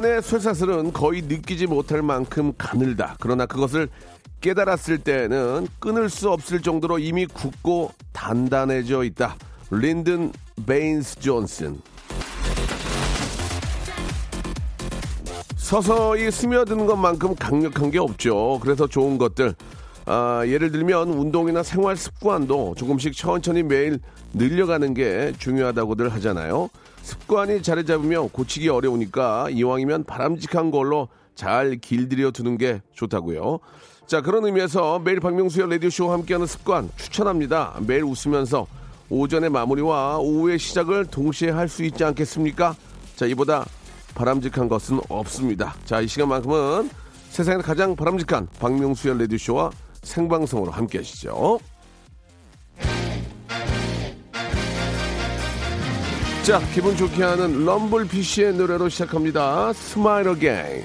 습관의 쇠사슬은 거의 느끼지 못할 만큼 가늘다. 그러나 그것을 깨달았을 때는 끊을 수 없을 정도로 이미 굳고 단단해져 있다. 린든 베인스 존슨. 서서히 스며드는 것만큼 강력한 게 없죠. 그래서 좋은 것들. 아, 예를 들면 운동이나 생활 습관도 조금씩 천천히 매일 늘려가는 게 중요하다고들 하잖아요. 습관이 자리 잡으면 고치기 어려우니까 이왕이면 바람직한 걸로 잘 길들여 두는 게 좋다고요. 자, 그런 의미에서 매일 박명수의 라디오쇼와 함께하는 습관 추천합니다. 매일 웃으면서 오전의 마무리와 오후의 시작을 동시에 할 수 있지 않겠습니까? 자, 이보다 바람직한 것은 없습니다. 자, 이 시간만큼은 세상에서 가장 바람직한 박명수의 라디오쇼와 생방송으로 함께 하시죠. 자, 기분 좋게 하는 럼블피쉬의 노래로 시작합니다. 스마일 어게인.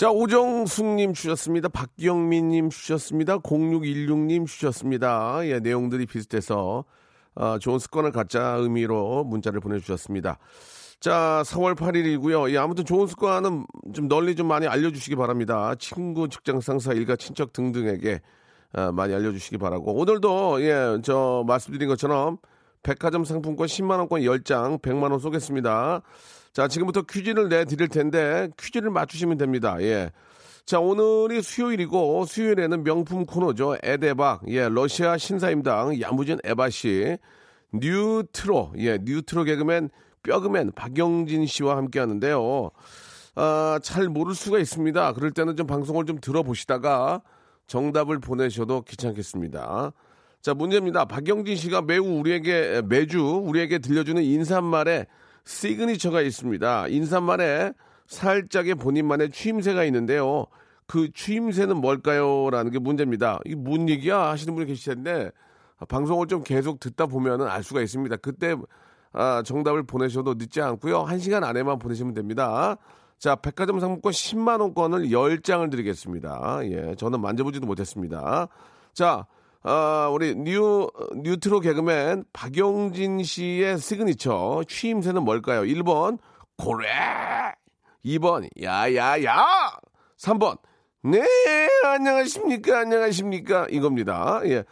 자, 오정숙님 주셨습니다. 박경민님 주셨습니다. 0616님 주셨습니다. 예, 내용들이 비슷해서, 아, 좋은 습관을 갖자 의미로 문자를 보내주셨습니다. 자, 4월 8일이고요. 예, 아무튼 좋은 습관은 좀 널리 좀 많이 알려주시기 바랍니다. 친구, 직장 상사, 일가, 친척 등등에게 아, 많이 알려주시기 바라고. 오늘도, 예, 저, 말씀드린 것처럼 백화점 상품권 10만원권 10장 100만원 쏘겠습니다. 자, 지금부터 퀴즈를 내드릴 텐데 퀴즈를 맞추시면 됩니다. 예. 자, 오늘이 수요일이고 수요일에는 명품 코너죠. 에데박. 예, 러시아 신사임당 야무진 에바 씨. 뉴트로. 예, 뉴트로 개그맨 뼈그맨 박영진 씨와 함께 하는데요. 아, 잘 모를 수가 있습니다. 그럴 때는 좀 방송을 좀 들어보시다가 정답을 보내셔도 귀찮겠습니다. 자, 문제입니다. 박영진 씨가 매우 우리에게, 매주 우리에게 들려주는 인사말에 시그니처가 있습니다. 인사말에 살짝의 본인만의 추임새가 있는데요. 그 추임새는 뭘까요? 라는 게 문제입니다. 이게 뭔 얘기야? 하시는 분이 계실 텐데, 아, 방송을 좀 계속 듣다 보면은 알 수가 있습니다. 그때, 아, 정답을 보내셔도 늦지 않고요. 한 시간 안에만 보내시면 됩니다. 자, 백화점 상품권 10만원권을 10장을 드리겠습니다. 예, 저는 만져보지도 못했습니다. 자, 아, 우리 뉴, 뉴트로 개그맨 박용진 씨의 시그니처 추임새는 뭘까요? 1번, 고래. 2번, 야야야. 3번, 네, 안녕하십니까, 안녕하십니까. 이겁니다. 예.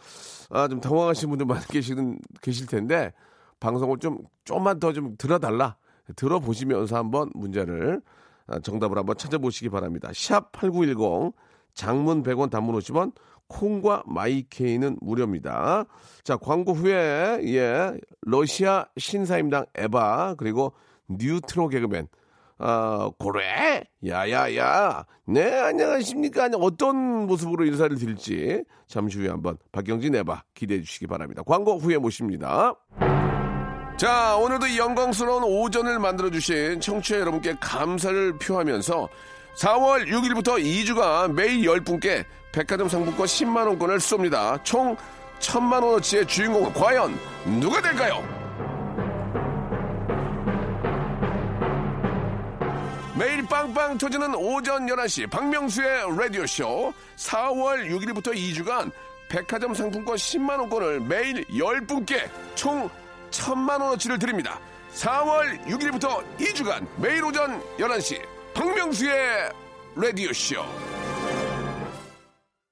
아, 좀 당황하신 분들 많이 계시는, 계실 텐데, 방송을 좀, 좀만 더 좀 들어달라. 들어보시면서 한번 문제를, 아, 정답을 한번 찾아보시기 바랍니다. 샵 8910, 장문 100원, 단문 50원, 콩과 마이케이는 무료입니다. 자, 광고 후에, 예, 러시아 신사임당 에바, 그리고 뉴트로 개그맨, 아, 고래? 야야야. 네, 안녕하십니까. 어떤 모습으로 인사를 드릴지 잠시 후에 한번 박경진 에바 기대해 주시기 바랍니다. 광고 후에 모십니다. 자, 오늘도 영광스러운 오전을 만들어 주신 청취자 여러분께 감사를 표하면서 4월 6일부터 2주간 매일 10분께 백화점 상품권 10만 원권을 쏩니다. 총 1000만 원어치의 주인공은 과연 누가 될까요? 매일 빵빵 터지는 오전 11시 박명수의 라디오쇼 4월 6일부터 2주간 백화점 상품권 10만 원권을 매일 10분께 총 1000만 원어치를 드립니다. 4월 6일부터 2주간 매일 오전 11시 박명수의 라디오쇼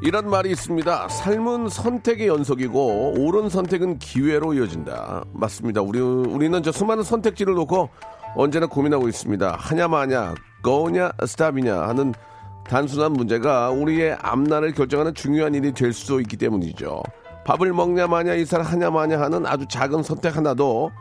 이런 말이 있습니다. 삶은 선택의 연속이고 옳은 선택은 기회로 이어진다. 맞습니다. 우리 우리는 저 수많은 선택지를 놓고 언제나 고민하고 있습니다. 하냐 마냐, 고냐 스탑이냐 하는 단순한 문제가 우리의 앞날을 결정하는 중요한 일이 될 수 있기 때문이죠. 밥을 먹냐 마냐 이살 하냐 마냐 하는 아주 작은 선택 하나도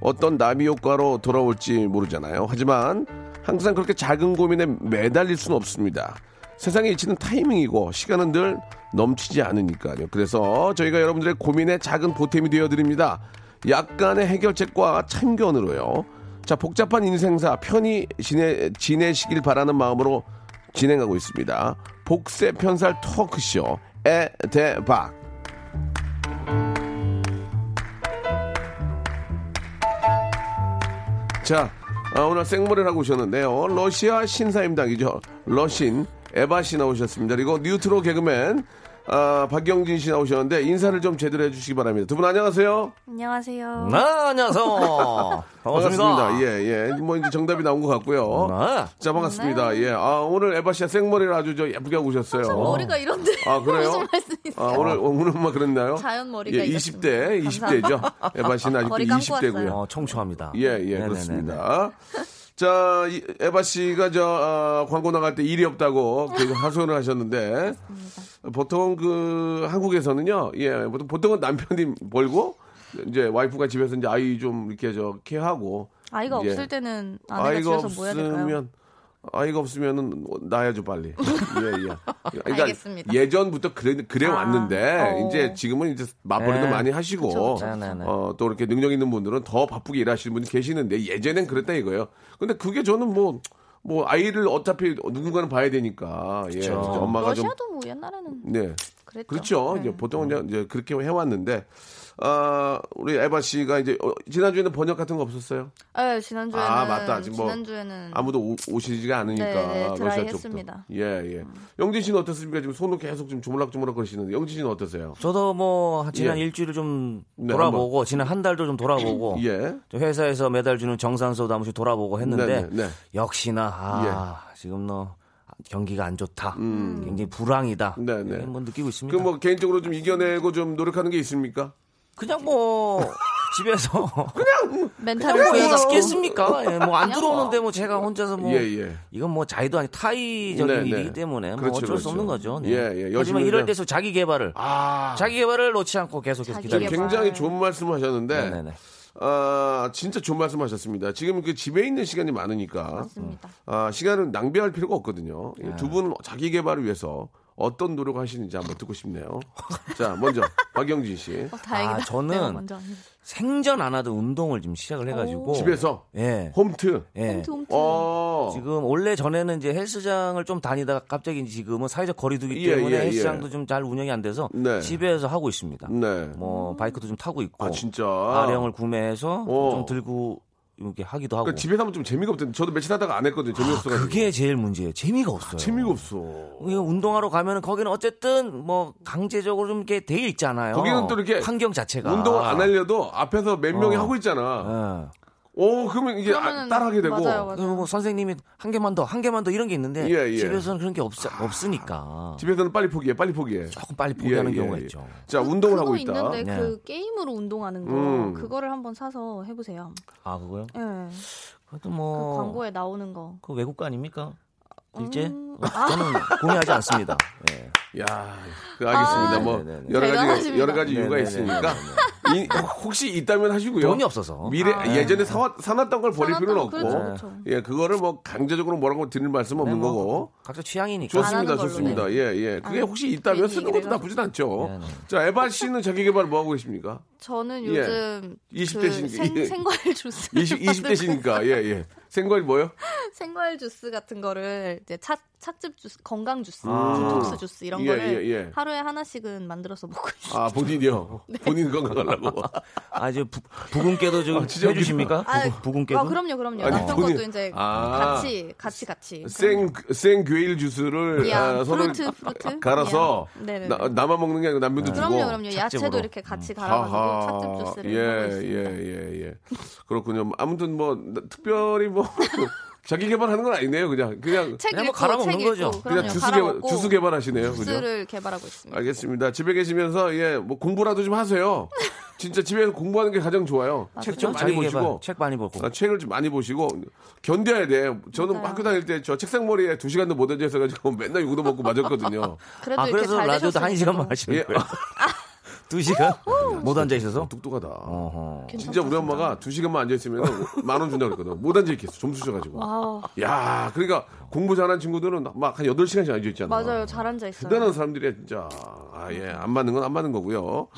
어떤 나비 효과로 돌아올지 모르잖아요. 하지만 항상 그렇게 작은 고민에 매달릴 수는 없습니다. 세상의 이치는 타이밍이고 시간은 늘 넘치지 않으니까요. 그래서 저희가 여러분들의 고민에 작은 보탬이 되어드립니다. 약간의 해결책과 참견으로요. 자, 복잡한 인생사 편히 지내, 지내시길 바라는 마음으로 진행하고 있습니다. 복세 편살 토크쇼 에대박. 자, 아, 오늘 생머리를 하고 오셨는데요. 러시아 신사임당이죠. 러신 에바 씨 나오셨습니다. 그리고 뉴트로 개그맨 아, 박경진 씨 나오셨는데 인사를 좀 제대로 해주시기 바랍니다. 두 분 안녕하세요. 안녕하세요. 네, 안녕하세요. 반갑습니다. 예, 예. 뭐 이제 정답이 나온 것 같고요. 네. 자, 반갑습니다. 예. 아, 오늘 에바 씨가 생머리를 아주 저 예쁘게 하고 오셨어요. 머리가 이런데 아, 그래요? 무슨 말씀이세요? 아, 오늘, 오늘만 그랬나요? 자연 머리가 예, 이렇습니다. 20대, 20대죠. 에바 씨는 아직도 머리 감고 20대고요. 왔어요. 어, 청초합니다. 예, 예, 네네네네. 그렇습니다. 자, 이 에바 씨가 저 어, 광고 나갈 때 일이 없다고 계속 하소연을 하셨는데 보통 그 한국에서는요, 예, 보통 보통은 남편이 벌고 이제 와이프가 집에서 이제 아이 좀 이렇게 저 케어하고 아이가 예. 없을 때는 아이가 집에서 뭐 해야 될까요? 아이가 없으면은 낳아야죠 빨리. 예, 예. 그러니까 알겠습니다. 예전부터 그래 그래 아, 왔는데 어. 이제 지금은 이제 맞벌이도 네. 많이 하시고 그쵸, 그쵸. 네, 네, 네. 어, 또 이렇게 능력 있는 분들은 더 바쁘게 일하시는 분이 계시는데 예전엔 그랬다 이거예요. 근데 그게 저는 뭐뭐 아이를 어차피 누군가는 봐야 되니까 예, 진짜 엄마가 좀 러시아도 뭐 옛날에는 네. 그랬죠. 그렇죠. 네. 이제 보통은 이제 그렇게 해왔는데, 아, 우리 에바 씨가 이제, 어, 지난주에는 번역 같은 거 없었어요? 네, 지난주에는 아, 맞다. 지금 뭐 지난주에는 아무도 오, 오시지가 않으니까. 네, 네, 러시아 쪽도. 예, 예. 영진 씨는 어떻습니까? 지금 손을 계속 좀 조물락조물락 거리시는데, 영진 씨는 어떠세요? 저도 뭐 지난 예. 일주일을 좀 네, 돌아보고 지난 한 달도 좀 돌아보고 예. 저 회사에서 매달 주는 정산서도 한 번씩 돌아보고 했는데 네, 네, 네. 역시나 아, 지금 너 경기가 안 좋다. 굉장히 불황이다. 음. 네, 네. 뭐 느끼고 있습니다. 그뭐 개인적으로 좀 이겨내고 좀 노력하는 게 있습니까? 그냥 뭐 집에서 멘탈을 뭐 구해서 있겠습니까? 예, 뭐안 그냥 들어오는데 뭐 제가 혼자서 뭐 예, 예. 이건 뭐 자의도 아니 타의적인 네, 네. 일이기 때문에 뭐 그렇죠, 어쩔 그렇죠. 수 없는 거죠. 네. 예, 예. 하지만 이럴 그냥- 때서 자기 개발을 아. 자기 개발을 놓지 않고 계속해서 기다리고 개발. 굉장히 좋은 말씀을 하셨는데, 네네네. 아, 진짜 좋은 말씀 하셨습니다. 지금 그 집에 있는 시간이 많으니까. 맞습니다. 아, 시간을 낭비할 필요가 없거든요. 네. 두분 자기 개발을 위해서 어떤 노력을 하시는지 한번 듣고 싶네요. 자, 먼저 박영진 씨. 어, 다행이다. 아, 저는 아니네. 생전 안 하던 운동을 지금 시작을 해가지고 집에서 예. 홈트. 예. 홈트 홈트. 어. 지금 원래 전에는 이제 헬스장을 좀 다니다가 갑자기 지금은 사회적 거리두기 예, 때문에 예, 예. 헬스장도 좀 잘 운영이 안 돼서 네. 집에서 하고 있습니다. 네. 뭐 바이크도 좀 타고 있고 아, 진짜. 아령을 구매해서 어. 좀 들고 이렇게 하기도 하고. 그러니까 집에서 하면 좀 재미가 없던데. 저도 며칠 하다가 안 했거든요. 재미없어 가지고. 아, 그게 제일 문제예요. 재미가 없어요. 재미가 없어. 운동하러 가면은 거기는 어쨌든 뭐 강제적으로 좀 이렇게 돼 있잖아요. 거기는 또 이렇게 환경 자체가 운동을 안 하려도 앞에서 몇 명이 어. 하고 있잖아. 예. 오, 그러면 이게 아, 그러면은 따라하게 되고. 맞아요, 맞아요. 뭐 선생님이 한 개만 더, 한 개만 더 이런 게 있는데 예, 예. 집에서는 그런 게 없, 없으니까 집에서는 빨리 포기해, 빨리 포기해. 조금 빨리 포기하는 예, 예, 경우가 예. 있죠. 자, 운동을 그거 하고 있다. 있는데 네. 그 게임으로 운동하는 거 음. 그거를 한번 사서 해보세요. 아 그거요? 예. 그것도 그뭐 광고에 나오는 거. 그 외국 거 아닙니까? 일제? 음, 어, 저는 구매하지 않습니다. 예. 야, 그 알겠습니다. 아, 뭐 네네네. 여러 가지 대단하십니다. 여러 가지 이유가 네네네. 있으니까 이, 혹시 있다면 하시고요. 돈이 없어서. 미래 아. 예전에 사왔, 사놨던 걸 버릴 사놨던 필요는 거, 없고 그렇죠, 그렇죠. 예 그거를 뭐 강제적으로 뭐라고 드릴 말씀 은 없는 네, 뭐 거고 각자 취향이니까. 좋습니다 좋습니다 네. 예예 그게 아, 혹시 있다면 쓰는 것도 나쁘진 않죠 네, 네. 자 에바 씨는 자기 개발 뭐 하고 계십니까 저는 예. 요즘 20그 대시니까 생, 예. 생과일 주스. 20 20대시니까 예예 생과일 뭐요 생과일 주스 같은 거를 이제 차, 착즙 주스, 건강 주스, 아. 디톡스 주스 이런 예, 거를 예, 예. 하루에 하나씩은 만들어서 먹고 있어요. 아, 본인이요? 네. 본인 건강하려고. 아, 부, 부군께도 좀 아, 진짜 해주십니까? 부군, 부군께도? 아, 그럼요, 그럼요. 아니, 남편 본인- 것도 이제 아. 같이, 같이, 같이. 생, 생 과일 주스를 야, 아, 서로 fruit, fruit. 갈아서 야. 네네네. 나, 나만 먹는 게 아니고 남편도 주고. 그럼요, 그럼요. 야채도. 이렇게 같이 갈아가지고 아하, 착즙 주스를 예, 하고 있습니다. 예, 예, 예. 그렇군요. 아무튼 뭐 나- 특별히 뭐 자기 개발하는 건 아니네요. 그냥 그냥 책 그냥 읽고, 뭐 갈아먹는 책 거죠. 읽고, 그냥 그럼요. 주스 개발 주스 개발하시네요. 그죠? 주스를 개발하고 있습니다. 알겠습니다. 집에 계시면서 예, 뭐 공부라도 좀 하세요. 진짜 집에서 공부하는 게 가장 좋아요. 책 좀 많이 개발, 보시고 책 많이 보고. 아, 책을 좀 많이 보시고 견뎌야 돼. 저는 맞아요. 학교 다닐 때 저 책상 머리에 두 시간도 못 앉아서 가지고 맨날 욕도 먹고 맞았거든요. 그래도 아, 이렇게 그래서 잘 라디오도 한 시간만. 하시는 거예요? 두 시간? 못 앉아 있어서? 똑똑하다. 어허. 진짜 우리 엄마가 두 시간만 앉아 있으면 만 원 준다고 그랬거든. 못 앉아 있겠어. 점수 줘가지고. 야, 그러니까 공부 잘하는 친구들은 막한 8시간씩 앉아 있잖아. 맞아요. 잘 앉아 있어요. 대단한 사람들이야, 진짜. 아, 예. 안 맞는 건 안 맞는 거고요.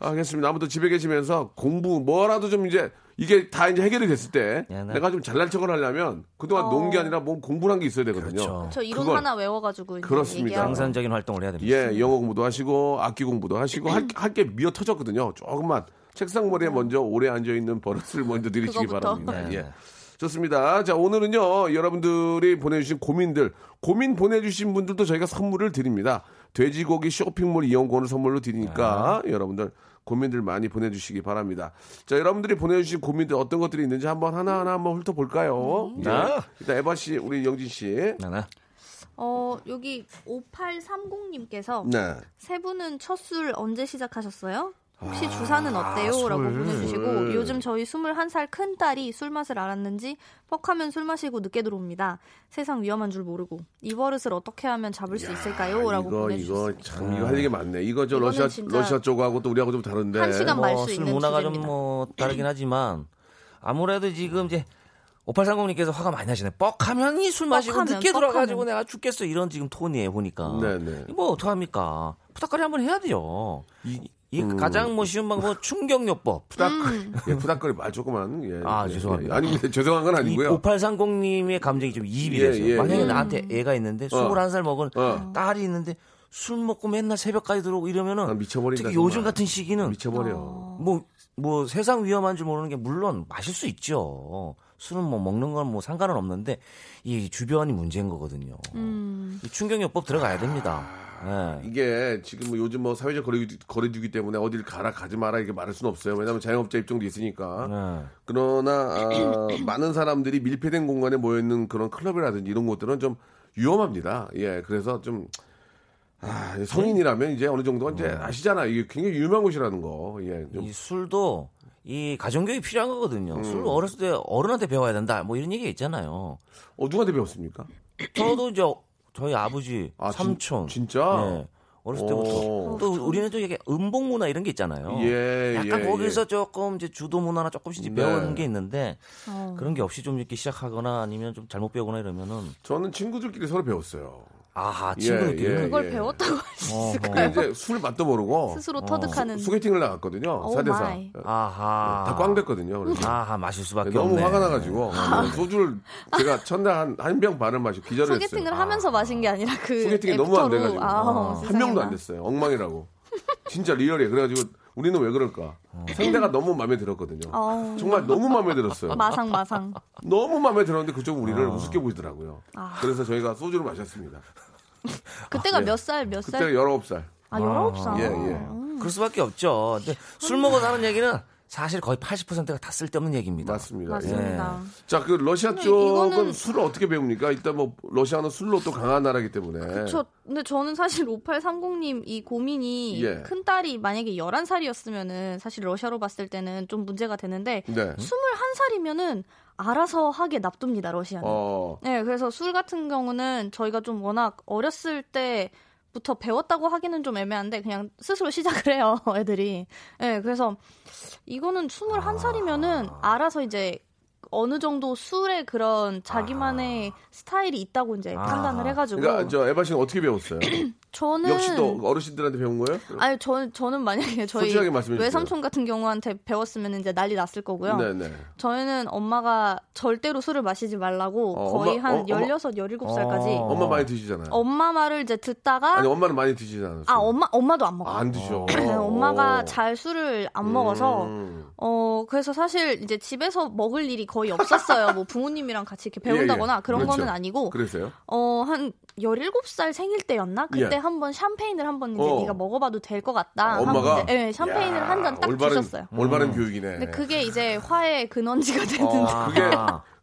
알겠습니다. 아무튼 집에 계시면서 공부, 뭐라도 좀 이제, 이게 다 이제 해결이 됐을 때, 네, 네. 내가 좀 잘난 척을 하려면, 그동안 어. 논 게 아니라 뭐 공부란 게 있어야 되거든요. 그렇죠. 저 이론 그걸- 하나 외워가지고 이제 그렇습니다. 생산적인 활동을 해야 됩니다. 예, 영어 공부도 하시고, 악기 공부도 하시고, 할, 할게 미어 터졌거든요. 조금만. 책상 머리에 먼저 오래 앉아 있는 버릇을 먼저 들이시기. 바랍니다. 네, 예. 네. 좋습니다. 자, 오늘은요, 여러분들이 보내주신 고민들, 고민 보내주신 분들도 저희가 선물을 드립니다. 돼지고기 쇼핑몰 이용권을 선물로 드리니까 여러분들 고민들 많이 보내주시기 바랍니다. 자, 여러분들이 보내주신 고민들 어떤 것들이 있는지 한번 하나하나 한번 훑어볼까요? 예. 네. 일단 에바 씨, 우리 영진씨. 네, 네. 어, 여기 5830님께서 네. 세 분은 첫 술 언제 시작하셨어요? 혹시 주사는 어때요? 라고 보내주시고 요즘 저희 21살 큰딸이 술 맛을 알았는지 뻑하면 술 마시고 늦게 들어옵니다. 세상 위험한 줄 모르고 이 버릇을 어떻게 하면 잡을 수 있을까요? 라고 이거, 이거. 참, 이거 할 얘기 많네. 이거 저 러시아, 러시아 쪽하고 또 우리하고 좀 다른데. 한 시간 말 뭐, 수술 있는 문화가. 좀 뭐 다르긴 하지만 아무래도 지금 이제 5830님께서 화가 많이 나시네. 뻑하면 이 술 마시고 뻑하면, 늦게 들어가지고. 내가 죽겠어. 이런 지금 톤이에요, 보니까. 네네. 뭐 어떡합니까? 부탁거리 한번 해야 돼요. 이, 이 가장 뭐 쉬운 방법 충격요법. 푸닥, 음. 예, 푸닥거리 말 조금만. 예, 아, 예, 죄송합니다. 예. 아니, 죄송한 건 아니고요. 5830님의 감정이 좀 이입이 예, 됐어요. 예, 만약에 예. 나한테 애가 있는데 21살 먹은 어. 딸이 있는데 술 먹고 맨날 새벽까지 들어오고 이러면은 아, 미쳐버린다, 특히 정말. 요즘 같은 시기는 미쳐버려. 뭐, 뭐 세상 위험한 줄 모르는 게 물론 마실 수 있죠. 술은 뭐 먹는 건 뭐 상관은 없는데 이 주변이 문제인 거거든요. 음. 이 충격요법 들어가야 됩니다. 예. 이게 지금 뭐 요즘 뭐 사회적 거리, 거리두기 때문에 어딜 가라 가지 마라 이렇게 말할 수는 없어요. 왜냐하면 자영업자 입장도 있으니까. 예. 그러나 아, 많은 사람들이 밀폐된 공간에 모여 있는 그런 클럽이라든지 이런 곳들은 좀 위험합니다. 예, 그래서 좀 아, 성인이라면 이제 어느 정도 이제 아시잖아. 이게 굉장히 유명한 곳이라는 거. 예, 좀 이 술도 이 가정교육이 필요한 거거든요. 음. 술 어렸을 때 어른한테 배워야 된다. 뭐 이런 얘기가 있잖아요. 어, 누구한테 배웠습니까? 저도 이제 저희 아버지, 아, 진- 삼촌, 진짜? 예. 어렸을 때부터 오. 또 우리는 좀 이게 음복 문화 이런 게 있잖아요. 예, 약간 예, 거기서 조금 이제 주도 문화나 조금씩 이제 네. 배우는 게 있는데 어. 그런 게 없이 좀 이렇게 시작하거나 아니면 좀 잘못 배우거나 이러면은 저는 친구들끼리 서로 배웠어요. 아하 예, 친구들끼리 예. 그걸 배웠다고 할수 어허. 있을까요? 근데 이제 술 맛도 모르고 스스로 터득하는. 소개팅을 나갔거든요. 오 4대4. my. 아하 다 꽝 됐거든요. 그래서. 아하 마실 수밖에 너무 없네. 화가 나가지고 소주를 제가 첫날 한병 반을 마시고 기절을 했어요. 소개팅을 하면서 마신 게 아니라 그 소개팅이 너무 안 애프터로. 돼가지고 아, 한 명도 안. 됐어요. 엉망이라고. 진짜 real이에요. 그래가지고 우리는 왜 그럴까? 상대가 너무 마음에 들었거든요. 어. 정말 너무 마음에 들었어요. 마상 마상. 너무 마음에 들었는데 그쪽은 우리를 어. 우습게 보시더라고요. 아. 그래서 저희가 소주를 마셨습니다. 그때가 예. 몇 살, 몇 그때가 살? 19살. 아, 19살. 예, 예. 음. 그럴 수밖에 없죠. 근데 술 먹어서 하는 얘기는 사실 거의 80%가 다 쓸데없는 얘기입니다. 맞습니다. 예. 맞습니다. 자, 그 러시아 쪽은 이거는- 술을 어떻게 배웁니까? 일단 뭐 러시아는 술로 또 강한 나라기 때문에. 저, 근데 저는 사실 5830님 이 고민이 예. 큰 딸이 만약에 11살이었으면은 사실 러시아로 봤을 때는 좀 문제가 되는데 네. 21살이면은 알아서 하게 납둡니다, 러시아는. 어. 네, 그래서 술 같은 경우는 저희가 좀 워낙 어렸을 때 부터 배웠다고 하기는 좀 애매한데 그냥 스스로 시작을 해요, 애들이. 네, 그래서 이거는 21살이면은 알아서 이제 어느 정도 술에 그런 자기만의 스타일이 있다고 이제 아. 판단을 해가지고 그러니까 저 에바 씨는 어떻게 배웠어요? 저는 역시 또 어르신들한테 배운 거예요? 아니 저는 저는 만약에 저희. 외삼촌 같은 경우한테 배웠으면 이제 난리 났을 거고요. 네네. 저희는 엄마가 절대로 술을 마시지 말라고 어, 거의 엄마- 한 어, 엄마- 16, 17살까지 어. 엄마 많이 드시잖아요. 엄마 말을 이제 듣다가 아니 엄마는 많이 드시지 않았어요? 아 엄마 엄마도 안 먹어. 아, 안 드셔. 네, 엄마가 어. 잘 술을 안 먹어서 음. 어 그래서 사실 이제 집에서 먹을 일이 거의 없었어요. 뭐 부모님이랑 같이 이렇게 배운다거나 예, 예. 그런 그렇죠. 거는 아니고 그랬어요? 어 한 17살 생일 때였나? 그때 예. 한번 샴페인을 한번 이제 어. 네가 먹어봐도 될 것 같다. 아, 엄마가? 이제, 예, 샴페인을 야, 한잔 딱 주셨어요. 올바른 교육이네. 근데 그게 이제 화의 근원지가 됐는데 어, 그게.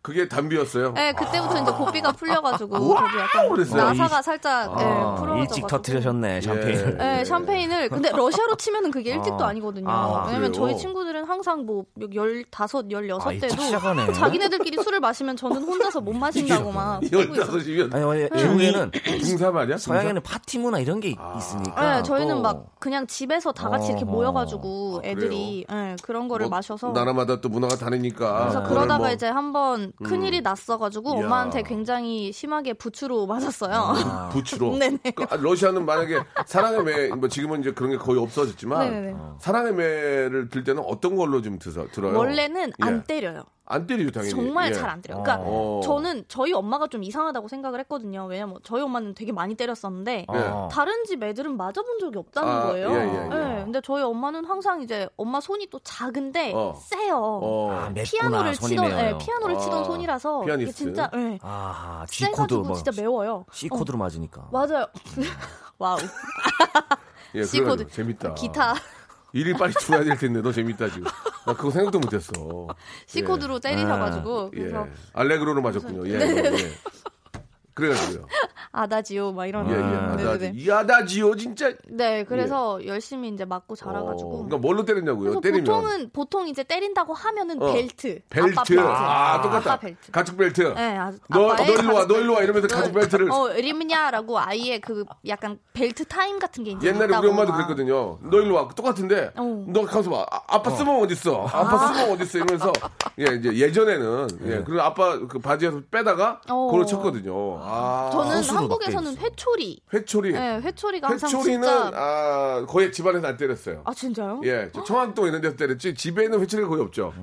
그게 담비였어요. 네, 그때부터 이제 고삐가 풀려가지고 저도 약간 그랬어요. 나사가 살짝 아, 예, 풀어져가지고 일찍 터트리셨네 샴페인을. 네, 샴페인을 근데 러시아로 치면은 그게 일찍도 아. 아니거든요. 아, 왜냐면 그래요? 저희 친구들은 항상 뭐 15, 16 아, 일찍 때도 시작하네. 자기네들끼리 술을 마시면 저는 혼자서 못 마신다고 막 이걸 그러고 있어요. 따서시면 아니 아니 중국에는 중삼 아니야? 서양에는 파티 문화 이런 게 있으니까. 네, 저희는 또 막 그냥 집에서 다 같이 이렇게. 모여가지고 아, 애들이 예, 그런 거를 뭐, 마셔서 나라마다 또 문화가 다르니까. 그래서 그러다가 뭐- 이제 한번 큰일이 났어가지고 이야. 엄마한테 굉장히 심하게 부추로 맞았어요. 아. 부추로. 네네. 그, 아, 러시아는 만약에 사랑의 매, 뭐 지금은 이제 그런 게 거의 없어졌지만 네네네. 사랑의 매를 들 때는 어떤 걸로 좀 드서, 들어요? 원래는 예. 안 때려요. 안 때리죠 당연히. 정말 예. 잘안 때려요. 그러니까 어. 저는 저희 엄마가 좀 이상하다고 생각을 했거든요. 왜냐면 저희 엄마는 되게 많이 때렸었는데 어. 다른 집 애들은 맞아본 적이 없다는 아, 거예요. 예, 예, 예. 네, 근데 저희 엄마는 항상 이제 엄마 손이 또 작은데 어. 세요. 어. 아, 피아노를 손이 치던. 예, 피아노를 아, 치던 손이라서 이게 피아니스트. 진짜 예, 아, G 코드 세가지고 뭐 진짜 매워요. C 코드로 맞으니까. 맞아요. wow. 예, C 코드. 그래가지고 재밌다. 기타 일일 빨리 줘야 될 텐데 너 재밌다 지금. 나 그거 생각도 못했어. C 코드로 때리셔가지고 예. 그래서 알레그로로 맞았군요. 예, 예, 예. 그래가지고요. 아다지오 막 이런. 예, 예. 아, 아다지. 네네네. 이 아다지요 진짜. 네, 그래서 열심히 이제 맞고 자라가지고. 어, 그러니까 뭘로 때렸냐고요? 그래서 때리면. 보통은 보통 이제 때린다고 하면은 어. 벨트. 벨트. 아빠 벨트. 아, 똑같다. 아빠 벨트. 가죽 벨트. 네, 아, 너, 너 아빠의 일로 와, 가죽 너 일로 와 이러면서. 가죽 벨트를. 어, ремня라고 아이의 그 약간 벨트 타임 같은 게 이제 옛날에 우리 엄마도 막. 그랬거든요. 너 일로 와. 똑같은데. 어. 너 가서 봐. 아, 아빠 스봉 어딨어? 아빠 스봉 어딨어? 이러면서. 예, 이제 예전에는. 예. 그리고 아빠 그 바지에서 빼다가 어. 그걸 쳤거든요. 아. 저는 한국에서는 회초리. 회초리. 네, 회초리가 항상 회초리는 진짜. 아, 거의 집안에서 안 때렸어요. 아 진짜요? 예, 저 청학동 이런 데서 때렸지 집에는 회초리가 거의 없죠.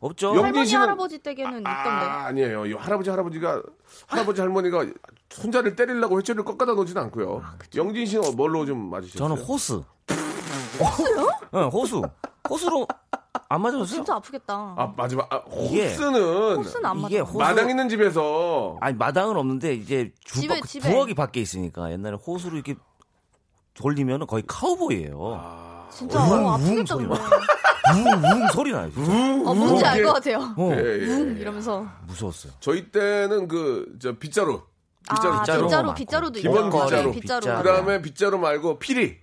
없죠. 영- 할머니 씨는- 할아버지 댁에는 있던데. 아, 아니에요. 이 할아버지 할아버지가 할아버지 할머니가 손자를 때리려고 회초리를 꺾어다 놓지는 않고요. 영진 씨는 뭘로 좀 맞으셨어요? 저는 호스. 호스요? 네, 호수. 호수로 안 맞았어요? 진짜 아프겠다. 아 마지막 아, 호스는 호스는 안 이게 맞아. 호수 마당 있는 집에서 아니 마당은 없는데 이제 주 집에, 그 집에. 부엌이 밖에 있으니까 옛날에 호스로 이렇게 돌리면은 거의 카우보이예요. 진짜 웅, 어, 웅 아프겠다 소리 근데. 웅웅 소리 나요. 진짜. 어, 뭔지 알 것 같아요. 어, 예, 예. 웅 이러면서. 무서웠어요. 저희 때는 그 저 빗자루 빗자루 아, 빗자루. 빗자루도 기본. 빗자루. 네, 빗자루. 빗자루. 그다음에 빗자루 말고 피리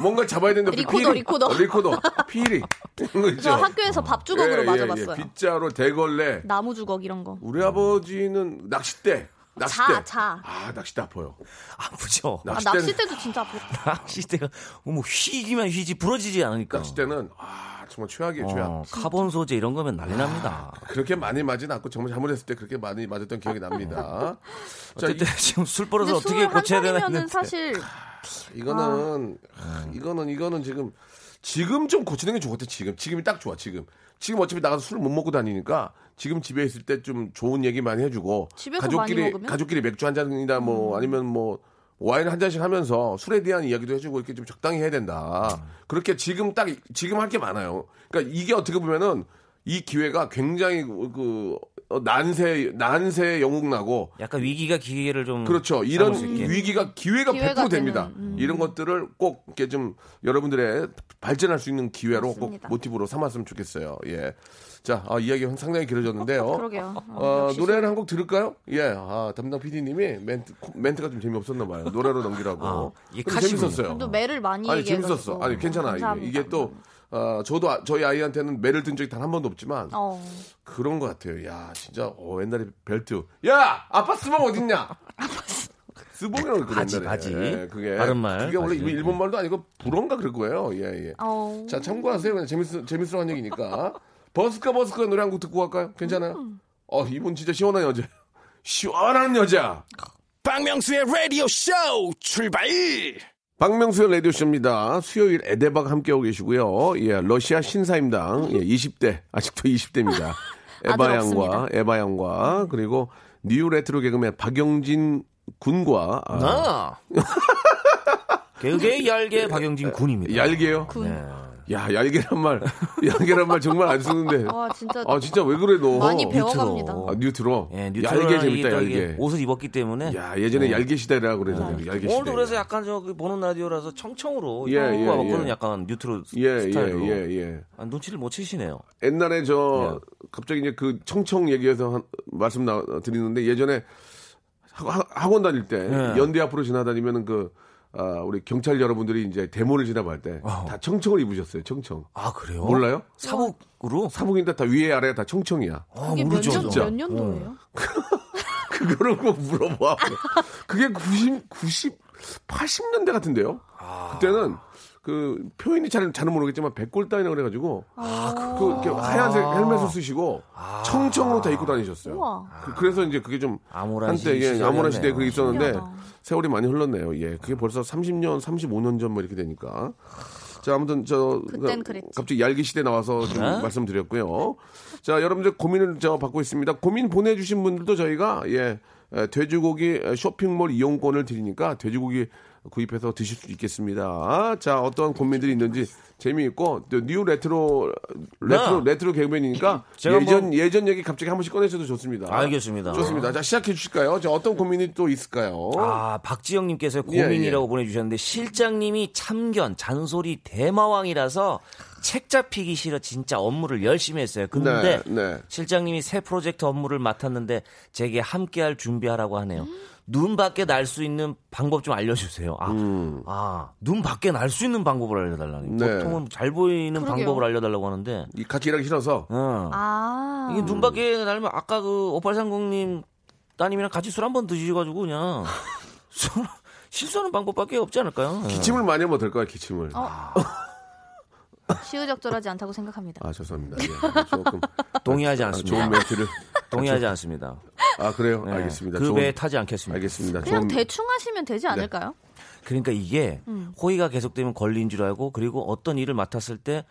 뭔가 잡아야 되는데 리코더, 피리. 리코더. 어, 리코더 피리 이런 거 있죠. 저 학교에서 밥 주걱으로 예, 맞아봤어요. 예, 예. 빗자루 대걸레 나무 주걱 이런 거. 우리 아버지는 낚싯대 낚싯대 자, 자. 아 낚싯대 아파요 아프죠. 아, 낚싯대는 낚싯대도 진짜 아프겠다. 낚싯대가 뭐 휘기만 휘지 부러지지 않으니까. 낚싯대는 아 정말 최악이에요 최악 어, 카본 소재 이런 거면 난리 납니다. 그렇게 많이 맞진 않고 정말 잘못했을 때 그렇게 많이 맞았던 기억이 납니다 자 이, 어쨌든 지금 술 버릇을 근데 어떻게 고쳐야 되나 21살이면은 했는데. 사실 이거는 하, 이거는 이거는 지금 지금 좀 고치는 게 좋겠다 지금 지금이 딱 좋아 지금 지금 어차피 나가서 술못 먹고 다니니까 지금 집에 있을 때 좀 좋은 얘기 많이 해주고 가족끼리? 음. 가족끼리 맥주 한 잔이나 뭐 아니면 뭐 와인 한 잔씩 하면서 술에 대한 이야기도 해주고 이렇게 좀 적당히 해야 된다. 그렇게 지금 딱 지금 할 게 많아요. 그러니까 이게 어떻게 보면은 이 기회가 굉장히 그 어, 난세 난세 영웅 나고 약간 위기가 기회를 좀 그렇죠. 이런. 위기가 기회가 기회가 100% 됩니다. 음. 이런 것들을 꼭 이렇게 좀 여러분들의 발전할 수 있는 기회로 맞습니다. 꼭 모티브로 삼았으면 좋겠어요. 예. 자, 아, 이야기 상당히 길어졌는데요. 그러게요. 어, 어, 역시 노래를 한 곡 들을까요? 예. 아, 담당 PD님이 멘트, 멘트가 좀 재미없었나 봐요. 노래로 넘기라고. 아, 이게. 재밌었어요. 또 매를 많이 아니. 재밌었어. 아니, 괜찮아. 이게, 감사합니다. 이게 또, 어, 저도, 아- 저희 아이한테는 매를 든 적이 단 한 번도 없지만, 어. 그런 것 같아요. 야, 진짜, 어, 옛날에 벨트. 야! 아빠 스봉 어딨냐? 스봉이라고 그랬 바지. 바지. 예, 그게. 다른 말, 그게 원래 바지. 일본 말도 아니고 불어인가 그럴 거예요. 예, 예. 어. 자, 참고하세요. 그냥 재밌, 재밌으러 한 얘기니까. 버스카 버스카 노래 한 곡 듣고 갈까요? 괜찮아요? 어, 이분 진짜 시원한 여자. 시원한 여자. 박명수의 라디오 쇼 출발 박명수의 라디오쇼입니다. 수요일 에대박 함께하고 계시고요. 예, 러시아 신사임당, 예, 20대, 아직도 20대입니다. 에바 양과, 없습니다. 에바 양과, 그리고 new retro 개그맨 박영진 군과, 아, 나 개그의 얄개 박영진 군입니다. 얄개요? 군. 네. 야, 얄개란 말, 얄개란 말 정말 안 쓰는데. 와 진짜 아, 진짜 왜 그래, 너? 많이 배워갑니다. newtro. 아, newtro? 예, 얄개 neutral하게 재밌다, 또 얄개. 옷을 입었기 때문에 야, 예전에 네. 얄개 시대라 그래서, 얄개 시대. 오늘도 그래서 약간 저기 보는 라디오라서 청청으로 예, 예. 예. 약간 newtro 예, 스타일로. 예, 예, 예. 아, 눈치를 못 채시네요. 옛날에 저 예. 갑자기 이제 그 청청 얘기해서 한- 말씀 나, 드리는데 예전에 학- 학원 다닐 때 예. 연대 앞으로 지나다니면은 그 아, 우리 경찰 여러분들이 이제 대문을 지나갈 때다 청청을 입으셨어요. 청청. 아 그래요? 몰라요? 사복으로? 사복인데 다 위에 아래 다 청청이야. 아, 그게 몇, 모르죠. 년, 진짜. 몇 년도예요? 그거를 꼭 물어봐. 그게 90, 90, 80년대 같은데요? 아. 그때는 그 표현이 잘, 잘은 모르겠지만 백골단이라 그래가지고 아, 그 이렇게 하얀색 헬멧을 쓰시고 청청으로 다 입고 다니셨어요. 우와. 그, 래서 이제 그게 좀 한때 예. 아모라 시대에 그게 있었는데 신기하다. 세월이 많이 흘렀네요. 예, 그게 벌써 30년, 35년 전 뭐 이렇게 되니까. 자, 아무튼 저 그-. 갑자기 얄기 시대 나와서 좀 네? 말씀드렸고요. 자, 여러분들 고민을 저 받고 있습니다. 고민 보내주신 분들도 저희가 예 에, 돼지고기 쇼핑몰 이용권을 드리니까 돼지고기 구입해서 드실 수 있겠습니다. 자, 어떤 고민들이 있는지 재미있고 또 new retro retro 네. 레트로 개그맨이니까 예전 한번- 예전 얘기 갑자기 한 번씩 꺼내셔도 좋습니다. 알겠습니다. 좋습니다. 자, 시작해 주실까요? 자, 어떤 고민이 또 있을까요? 아, 박지영 님께서 예, 고민이라고 보내 주셨는데 실장님이 참견, 잔소리 대마왕이라서 책 잡히기 싫어 진짜 업무를 열심히 했어요. 근데 네, 네. 실장님이 새 프로젝트 업무를 맡았는데 제게 함께할 준비하라고 하네요. 눈 밖에 날 수 있는 방법 좀 알려주세요. 아, 아, 눈 밖에 날 수 있는 방법을 알려달라니. 음. 네. 보통은 잘 보이는 그러게요. 방법을 알려달라고 하는데, 이 같이 일하기 싫어서 어. 아. 이게 눈 밖에 날면 아까 그 5830님 따님이랑 같이 술 한 번 드시가지고 그냥 술- 실수하는 방법밖에 없지 않을까요? 예. 기침을 많이 하면 어떨까요? 기침을. 어. 시의적절하지 않다고 생각합니다. 아 죄송합니다. 예, 조금 동의하지 아, 않습니다. 좋은 멘트를. 동의하지 않습니다. 아 그래요? 예. 알겠습니다. 그 좋은- 배에 타지 않겠습니다. 알겠습니다. 그냥 좋은- 대충 하시면 되지 않을까요? 그러니까 이게 음. 호의가 계속되면 권리인 줄 알고 그리고 어떤 일을 맡았을 때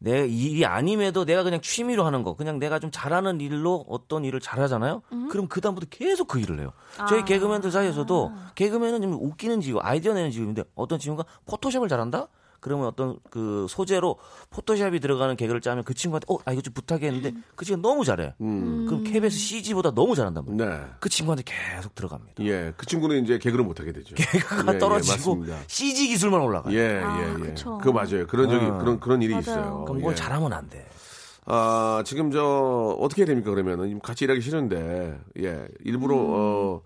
내 일이 아님에도 내가 그냥 취미로 하는 거, 그냥 내가 좀 잘하는 일로 어떤 일을 잘하잖아요. 음. 그럼 그 다음부터 계속 그 일을 해요. 아. 저희 개그맨들 사이에서도 개그맨은 좀 웃기는 직업, 아이디어 내는 직업인데 어떤 친구가 포토샵을 잘한다? 그러면 어떤 그 소재로 포토샵이 들어가는 개그를 짜면 그 친구한테 어, 아 이거 좀 부탁해 했는데 그 친구가 너무 잘해. 음. 그럼 KBS CG보다 너무 잘한단 말이에요. 네. 그 친구한테 계속 들어갑니다. 예, 그 친구는 이제 개그를 못 하게 되죠. 개그가 예, 예, 떨어지고 맞습니다. CG 기술만 올라가요. 예, 아, 예, 예. 그쵸. 그거 맞아요. 그런 적이 어. 그런 그런 일이 맞아요. 있어요. 그럼 뭘 예. 잘하면 안 돼. 아, 지금 저 어떻게 해야 됩니까? 그러면은 같이 일하기 싫은데 예, 일부러 음. 어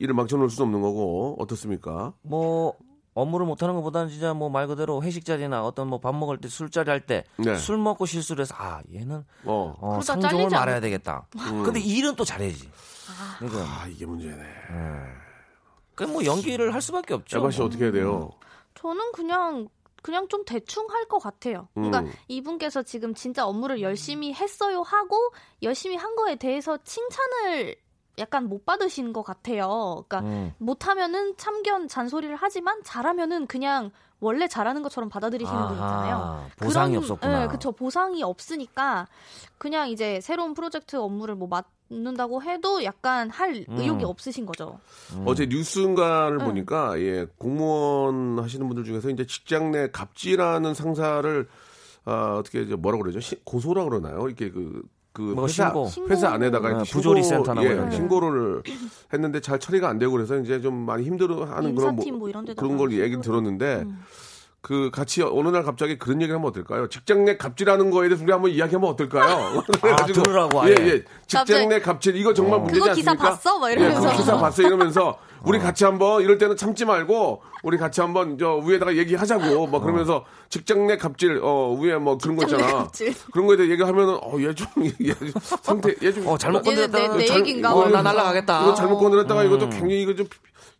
일을 망쳐 놓을 수는 없는 거고 어떻습니까? 뭐 업무를 못하는 것보다는 진짜 뭐 말 그대로 회식 자리나 어떤 뭐 밥 먹을 때 술자리 할 때술 네. 먹고 실수를 해서 아 얘는 어. 어, 상종을 않을까? 되겠다. 근데 일은 또 잘해야지. 그러니까 아, 이게 문제네. 그뭐 연기를 할 수밖에 없죠. 에바 씨 뭐. 어떻게 해야 돼요? 저는 그냥 그냥 좀 대충 할 것 같아요. 그러니까 음. 이분께서 지금 진짜 업무를 열심히 했어요 하고 열심히 한 거에 대해서 칭찬을 약간 못 받으신 것 같아요. 그러니까 음. 못하면은 참견 잔소리를 하지만 잘하면은 그냥 원래 잘하는 것처럼 받아들이시는 분 있잖아요. 보상이 그런- 없었구나. 네, 그쵸. 보상이 없으니까 그냥 이제 새로운 프로젝트 업무를 뭐 맡는다고 해도 약간 할 음. 의욕이 없으신 거죠. 어제 뉴스인가를 응. 보니까 예 공무원 하시는 분들 중에서 이제 직장 내 갑질하는 상사를 아, 어떻게 이제 뭐라 그러죠? 시- 고소라 그러나요? 이렇게 그, 그뭐 회사 신고. 회사 안에다가 네, 이렇게 부조리 신고- 센터나 뭐 예. 신고를 했는데 잘 처리가 안 되고 그래서 이제 좀 많이 힘들어하는 그런 뭐 이런 데다가 그런 걸 얘기를 신고를- 들었는데 음. 그 같이 어느 날 갑자기 그런 얘기를 하면 어떨까요? 직장 내 갑질하는 거에 대해서 우리 한번 이야기하면 어떨까요? 그래가지고 들으라고 예, 아예. 예. 직장 내 갑질 이거 정말 문제지 그거 기사 않습니까? 봤어? 막 예, 이러면서. 그 기사 봤어 이러면서 우리 같이 한번 이럴 때는 참지 말고 우리 같이 한번 저 위에다가 얘기하자고 뭐 그러면서 직장 내 갑질 어 위에 뭐 그런 거 있잖아. 갑질. 그런 거에 대해 얘기하면은 어얘좀 상태 얘좀 어 잘못 얘는 건드렸다가 내- 내 잘- 얘기인가? 어, 나뭐 날라가겠다. 이거 잘못 건드렸다가 음. 이것도 굉장히 이거 좀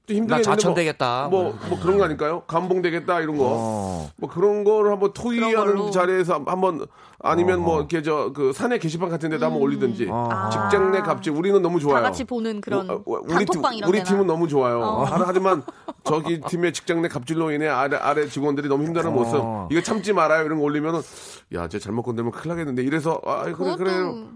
힘들게 나 자천되겠다. 뭐, 뭐 그런 거 아닐까요? 감봉되겠다 이런 거. 어. 뭐 그런 거를 한번 토의하는. 자리에서 한번 아니면 뭐 이렇게 저 그 사내 게시판 같은 데다 한번 올리든지 어. 직장 내 갑질 우리는 너무 좋아요. 다 같이 보는 그런 어, 어, 우리 단톡방 팀, 이런 우리 데나. 팀은 너무 좋아요. 어. 하- 하지만 저기 팀의 직장 내 갑질로 인해 아래 아래 직원들이 너무 힘들어 모습 어. 이거 참지 말아요 이런 거 올리면은 야, 쟤 잘못 건들면 큰일 나겠는데 이래서 아 그래 그것도- 그래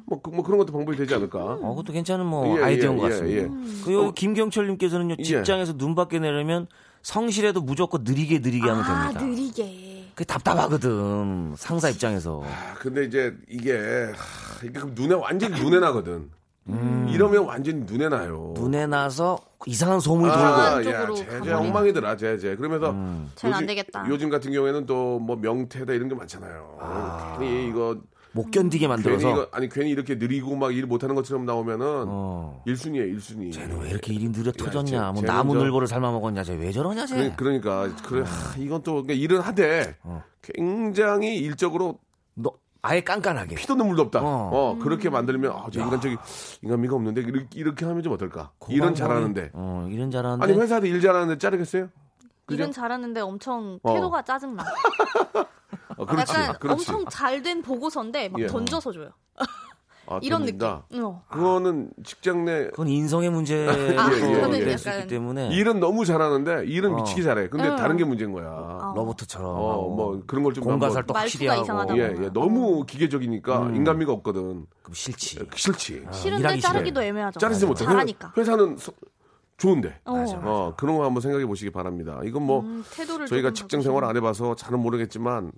뭐, 그- 뭐 그런 것도 방법이 되지 않을까? 어, 그것도 괜찮은 뭐 예, 아이디어인 예, 것 예, 같습니다. 예. 그리고 김경철 님께서는요 예. 직장 에서 눈 밖에 내려면 성실해도 무조건 느리게 느리게 하면 아, 됩니다. 느리게. 그게 답답하거든 상사 입장에서. 아, 근데 이제 이게 하, 이게 그럼 눈에 완전 히 눈에 나거든. 음. 이러면 완전 히 눈에 나요. 눈에 나서 이상한 소문이 돌고. 아, 돌고. 야, 가버리네. 엉망이더라, 쟤, 쟤. 그러면서 쟤는 안 되겠다. 요즘 같은 경우에는 또 뭐 명태다 이런 게 많잖아요. 괜히 이거 못 견디게 괜히 만들어서. 이거 아니 괜히 이렇게 느리고 막 일 못하는 것처럼 나오면은 어. 일 1순위에 1순위. 쟤는 왜 이렇게 일이 느려 터졌냐? 쟤- 뭐 나무 저- 늘보를 삶아 먹었냐? 쟤 왜 저러냐? 쟤. 그러, 니까 그래 하, 이건 또 그러니까 일은 하되 어. 굉장히 일적으로 너 아예 깐깐하게. 피도 눈물도 없다. 어. 어, 그렇게 만들면 아, 저 인간적이 인간미가 없는데 이렇게, 이렇게 하면 좀 어떨까? 일은 잘하는데. 어, 일은 잘하는데. 아니 회사도 일 잘하는데 자르겠어요? 그죠? 일은 잘하는데 엄청 어. 태도가 짜증나. 어, 그렇지, 약간 그렇지. 엄청 잘 된 보고서인데 막 예. 던져서 줘요. 아, 이런 던진다. 느낌. 어. 그거는 직장 내 그건 인성의 문제. 아, 예, 예, 그거는 예. 약간- 있기 때문에. 일은 너무 잘하는데 일은 어. 미치게 잘해. 근데 응. 다른 게 문제인 거야. 어. 로버트처럼. 어, 뭐 그런 걸좀 공과살도 확실히 하고. 예, 예. 너무 기계적이니까 음. 인간미가 없거든. 그럼 싫지. 싫지. 싫은데 일하기 자르기도. 애매하죠. 자르지 못해. 잘하니까. 회사, 는 좋은데. 어. 어, 그런 거 한번 생각해 보시기 바랍니다. 이건 뭐 음, 저희가 직장. 생활 안 해봐서 잘은 모르겠지만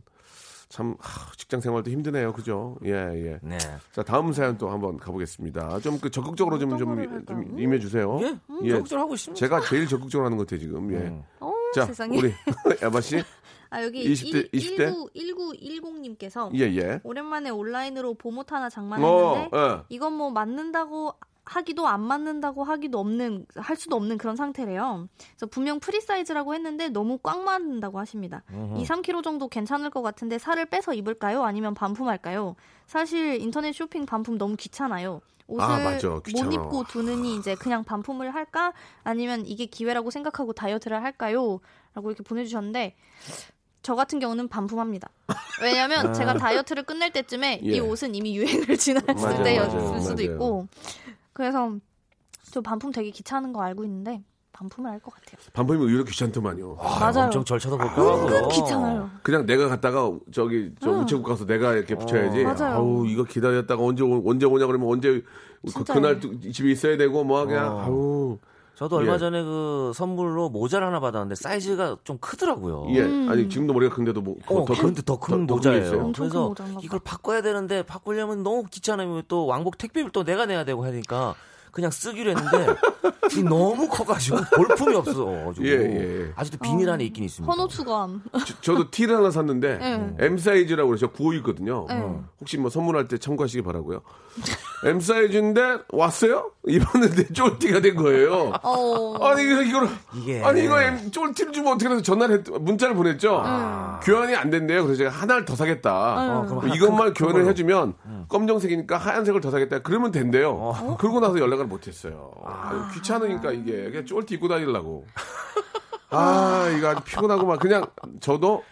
참 하, 직장 생활도 힘드네요. 그죠? 예, 예. 네. 자, 다음 사연 또 한번 가보겠습니다. 좀 그 적극적으로 좀, 좀, 좀 할까요? 임해 주세요. 예? 음, 적극적으로 하고 있습니다. 제가 제일 적극적으로 하는 것 같아요, 지금. 예. 음. 어, 자, 세상에. 우리 에바 씨. 아 여기 20대 20대? 1910님께서 예, 예. 오랜만에 온라인으로 하나 어, 장만했는데 예. 이건 뭐 맞는다고 하기도 안 맞는다고 하기도 없는 할 수도 없는 그런 상태래요. 그래서 분명 프리 사이즈라고 했는데 너무 꽉 맞는다고 하십니다. 2, 3kg 정도 괜찮을 것 같은데 살을 빼서 입을까요? 아니면 반품할까요? 사실 인터넷 쇼핑 반품 너무 귀찮아요. 옷을 아, 맞아. 못. 입고 두느니 이제 그냥 반품을 할까? 아니면 이게 기회라고 생각하고 다이어트를 할까요? 라고 이렇게 보내주셨는데 저 같은 경우는 반품합니다. 왜냐면 제가 다이어트를 끝낼 때쯤에 아. 예. 이 옷은 이미 유행을 지났을 맞아요, 때였을 맞아요, 수도 맞아요. 있고 그래서 저 반품 되게 귀찮은 거 알고 있는데 반품을 할 것 같아요. 반품이 의외로 귀찮더만요. 맞아요. 엄청 절차도 볼까하고요. 은근 귀찮아요. 그냥 내가 갔다가 저기 저 우체국 가서 내가 이렇게 붙여야지. 맞아요. 아우 이거 기다렸다가 언제 오- 언제 오냐 그러면 언제 그. 그날 또 집에 있어야 되고 뭐 그냥 어. 아우 저도 얼마 예. 전에 그 선물로 모자를 하나 받았는데 사이즈가 좀 크더라고요. 예 음. 아니 지금도 머리가 큰데도 뭐 어, 더 그런데 더큰 더- 더 모자예요. 그래서. 이걸 바꿔야 되는데 바꾸려면 너무 귀찮으면 또 왕복 택배비를 또 내가 내야 되고 하니까 그냥 쓰기로 했는데 이 너무 커가지고 볼품이 없어. 예, 예, 예. 아직도 비닐 안에 있긴 있습니다. 헌옷 수거함. 저, 도 티를 하나 샀는데 네. M 사이즈라고 그래서 9호 있거든요. 네. 혹시 뭐 선물할 때 참고하시기 바라고요. M 사이즈인데 왔어요? 입었는데 쫄티가 된 거예요. 어. 아니 이거 이걸 이게- 아니 이거 M 쫄티를 주면 어떻게 해서 전화를 했, 문자를 보냈죠. 음. 교환이 안 된대요. 그래서 제가 하나를 더 사겠다. 어, 그럼 하나 이것만 큰- 큰 교환을 걸로. 해주면 검정색이니까 하얀색을 더 사겠다. 그러면 된대요. 그러고 나서 연락 을 못했어요. 아, 귀찮으니까 이게 그냥 쫄티 입고 다니려고. 아 이거 아주 피곤하고 막 그냥 저도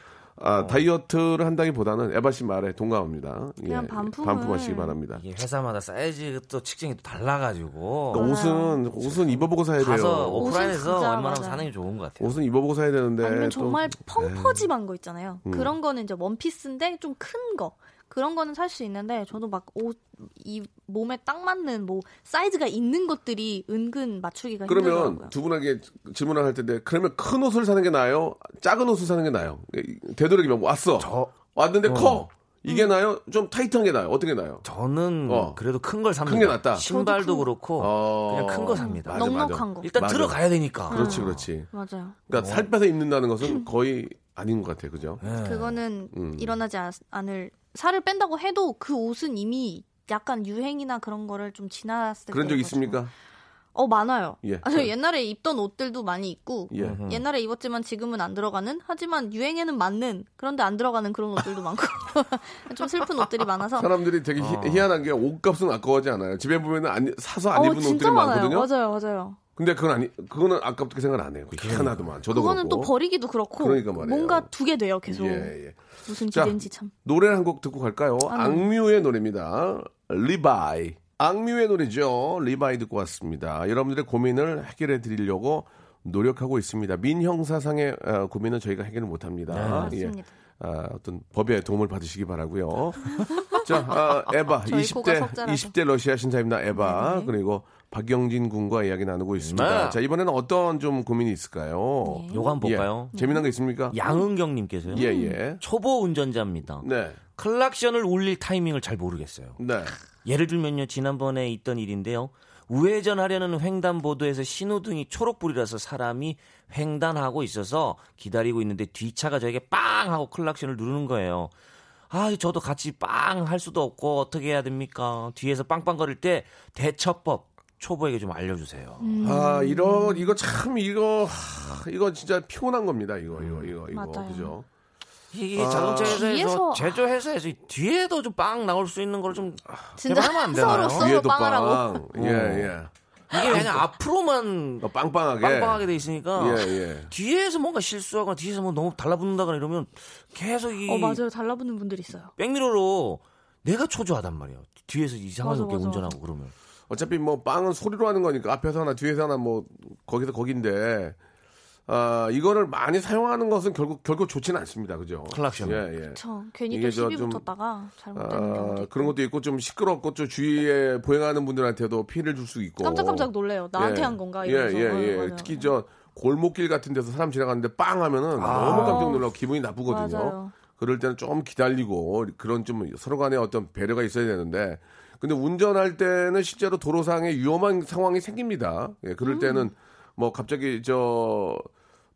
아, 다이어트를 한다기보다는 에바 씨 말에 동감합니다. 예, 그냥 반품을- 반품하시기 바랍니다. 이게 회사마다 사이즈 또 측정이 또 달라가지고 그러니까 옷은 옷은 입어보고 사야 돼요. 가서 옷은 오프라인에서 맞아요. 사는 게 좋은 것 같아요. 옷은 입어보고 사야 되는데 아니면 또 정말 펑퍼짐한 거 있잖아요. 음. 그런 거는 이제 원피스인데 좀 큰 거. 그런 거는 살 수 있는데 저도 막 옷 이 몸에 딱 맞는 뭐 사이즈가 있는 것들이 은근 맞추기가 그러면 힘들더라고요. 두 분에게 질문을 할 텐데 그러면 큰 옷을 사는 게 나아요? 작은 옷을 사는 게 나아요? 되도록이면 왔어. 저 왔는데 커. 이게 음. 나요? 좀 타이트한 게 나요? 어떻게 나요? 저는 어. 그래도 큰 걸 삽니다. 큰 게 낫다. 신발도 큰- 그렇고 어. 그냥 큰 거 삽니다. 맞아. 넉넉한 거. 일단 맞아. 들어가야 되니까. 그렇지, 그렇지. 맞아요. 그러니까 살 빼서 입는다는 것은 거의 아닌 것 같아요, 그죠? 예. 그거는 음. 일어나지 않- 않을 살을 뺀다고 해도 그 옷은 이미 약간 유행이나 그런 거를 좀 지났을 그런 적. 있습니까? 어 많아요. 예. 아, 저 옛날에 입던 옷들도 많이 있고 예. 옛날에 입었지만 지금은 안 들어가는 하지만 유행에는 맞는 그런데 안 들어가는 그런 옷들도 많고 좀 슬픈 옷들이 많아서 사람들이 되게 희, 희한한 게 옷값은 아까워하지 않아요. 집에 보면은 안, 사서 안 어 입은 진짜 옷들이 많아요. 많거든요. 맞아요, 맞아요. 근데 그건 아니, 그거는 아깝게 생각 안 해요. 그게 하나도만. 저도 그거는 그렇고. 또 버리기도 그렇고 그러니까 말이에요. 뭔가 두게 돼요 계속 예, 예. 무슨 자, 기대인지 참 노래 한 곡 듣고 갈까요? 아, 네. 악뮤의 노래입니다. RE-BYE. 악뮤의 노래죠. RE-BYE 듣고 왔습니다. 여러분들의 고민을 해결해 드리려고 노력하고 있습니다. 민형사상의 어, 고민은 저희가 해결을 못 합니다. 네, 맞습니다. 아, 어떤 법의 도움을 받으시기 바라고요. 자, 아, 에바 저희 코가 20대 석자라서. 20대 러시아 신사입니다. 에바 네. 그리고 박영진 군과 이야기 나누고 있습니다. 네. 자, 이번에는 어떤 좀 고민이 있을까요? 네. 요거 한번 볼까요? 예. 재미난 거 있습니까? 양은경 님께서요. 예, 예. 초보 운전자입니다. 네. 클락션을 울릴 타이밍을 잘 모르겠어요. 네. 예를 들면요, 지난번에 있던 일인데요. 우회전하려는 횡단보도에서 신호등이 초록불이라서 사람이 횡단하고 있어서 기다리고 있는데 뒤차가 저에게 빵 하고 클락션을 누르는 거예요. 아, 저도 같이 빵 할 수도 없고 어떻게 해야 됩니까? 뒤에서 빵빵거릴 때 대처법 초보에게 좀 알려주세요. 음. 아, 이런 이거 참 이거 하, 이거 진짜 피곤한 겁니다. 이거 이거 이거 이거 맞아요. 그죠? 이게 아. 자동차 회사에서 뒤에서- 제조 회사에서 뒤에도 좀 빵 나올 수 있는 걸좀 진짜 제발 하면 안 되나요? 서로 서로 뒤에도 빵하라고 빵. 예, 예. 이게 그냥 앞으로만 어, 빵빵하게. 빵빵하게 돼 있으니까 예, 예. 뒤에서 뭔가 실수하거나 뒤에서 뭐 너무 달라붙는다거나 이러면 계속 이 어 맞아요 달라붙는 분들 있어요 백미러로 내가 초조하단 말이에요. 뒤에서 이상하게 맞아, 맞아. 운전하고 그러면 어차피 뭐 빵은 소리로 하는 거니까 앞에서 하나 뒤에서 하나 뭐 거기서 거긴데 아, 이거를 많이 사용하는 것은 결국 결국 좋지는 않습니다. 그죠? 클락션. 예, 예. 저 괜히 또저 시비 좀, 붙었다가 잘못되는 아, 경우도 있고. 그런 것도 있고 좀 시끄럽고 좀 주위에 보행하는 분들한테도 피해를 줄 수 있고 깜짝깜짝 놀래요 나한테 한 건가 예, 이러면서 예, 어, 예. 맞아요. 특히 저 골목길 같은 데서 사람 지나가는데 빵 하면은 너무 깜짝 놀라고 기분이 나쁘거든요. 맞아요. 그럴 때는 좀 기다리고 그런 좀 서로 간에 어떤 배려가 있어야 되는데 근데 운전할 때는 실제로 도로상에 위험한 상황이 생깁니다. 예, 그럴 음. 때는 뭐 갑자기 저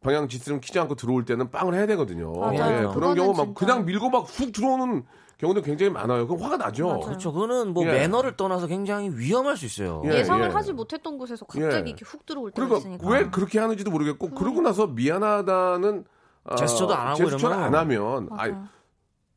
방향 지스름 키지 않고 들어올 때는 빵을 해야 되거든요. 맞아요. 예, 그런 경우 막 진짜. 그냥 밀고 막 훅 들어오는 경우도 굉장히 많아요. 그럼 화가 나죠. 맞아요. 그렇죠. 그거는 뭐 예. 매너를 떠나서 굉장히 위험할 수 있어요. 예. 예상을 하지 못했던 곳에서 갑자기 예. 이렇게 훅 들어올 때가 그러니까 있으니까 왜 그렇게 하는지도 모르겠고 그러고 나서 미안하다는 아, 제스처도 안 하고 제스처를 이러면 안 하면 아 맞아요.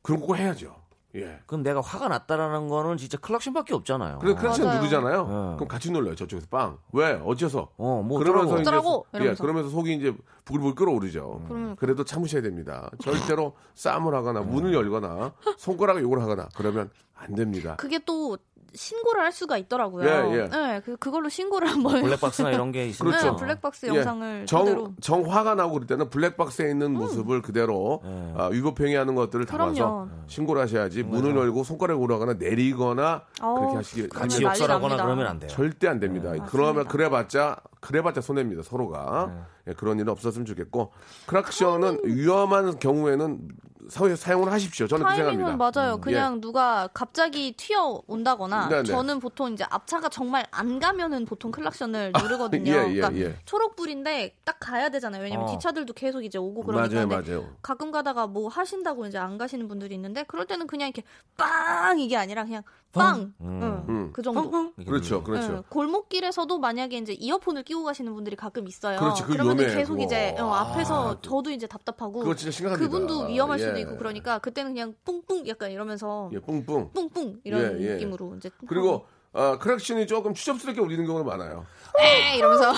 그런 거 해야죠. 예. 그럼 내가 화가 났다라는 거는 진짜 클락션밖에 없잖아요. 그래 클래식 맞아요. 누르잖아요. 어. 그럼 같이 눌러요. 저쪽에서 빵. 왜? 어째서? 어, 뭐 그러면서 어쩌라고. 이제? 예, 이러면서. 그러면서 속이 이제 부글부글 끓어오르죠. 그러니까. 그래도 참으셔야 됩니다. 절대로 싸움을 하거나 문을 열거나 손가락에 욕을 하거나 그러면 안 됩니다. 그게 또 신고를 할 수가 있더라고요. 예, 예. 네, 그, 그걸로 신고를 한번 블랙박스나 이런 게 있으니까. 네, 블랙박스 영상을 예, 정, 그대로 정 화가 나고 그럴 때는 블랙박스에 있는 모습을 그대로 네. 아, 위법행위하는 것들을 담아서 그럼요. 신고를 하셔야지 문을 열고 손가락을 오르거나 내리거나 어우, 그렇게 하시기 그러면 같이 역설하거나. 그러면 안 돼요. 절대 안 됩니다. 그러면 그래봤자 그래봤자 손해입니다 서로가 예, 그런 일은 없었으면 좋겠고 크락션은 위험한 경우에는 사, 사용을 하십시오. 저는 그렇게 타이밍은 생각합니다. 맞아요. 그냥 누가 갑자기 튀어 온다거나 네네. 저는 보통 이제 앞차가 정말 안 가면은 보통 클락션을 누르거든요. 예, 예, 그러니까 예. 초록불인데 딱 가야 되잖아요. 왜냐면 어. 뒷차들도 계속 이제 오고 그러니까. 맞아요, 맞아요. 가끔 가다가 뭐 하신다고 이제 안 가시는 분들이 있는데 그럴 때는 그냥 이렇게 빵 이게 아니라 그냥 빵. 응, 음. 그 정도. 그렇죠, 그렇죠. 응, 골목길에서도 만약에 이제 이어폰을 끼고 가시는 분들이 가끔 있어요. 그렇지, 그거 그러면 위험해, 계속 그거. 이제 어, 앞에서 아, 저도 이제 답답하고 그거 진짜 심각합니다. 그분도 위험할 수도 예. 있고 그러니까 그때는 그냥 뿡뿡 약간 이러면서 예, 뿡뿡. 뿡뿡 이런 예, 예. 느낌으로 이제 그리고 아, 크락션이 조금 추접스럽게 울리는 경우가 많아요. 에 이러면서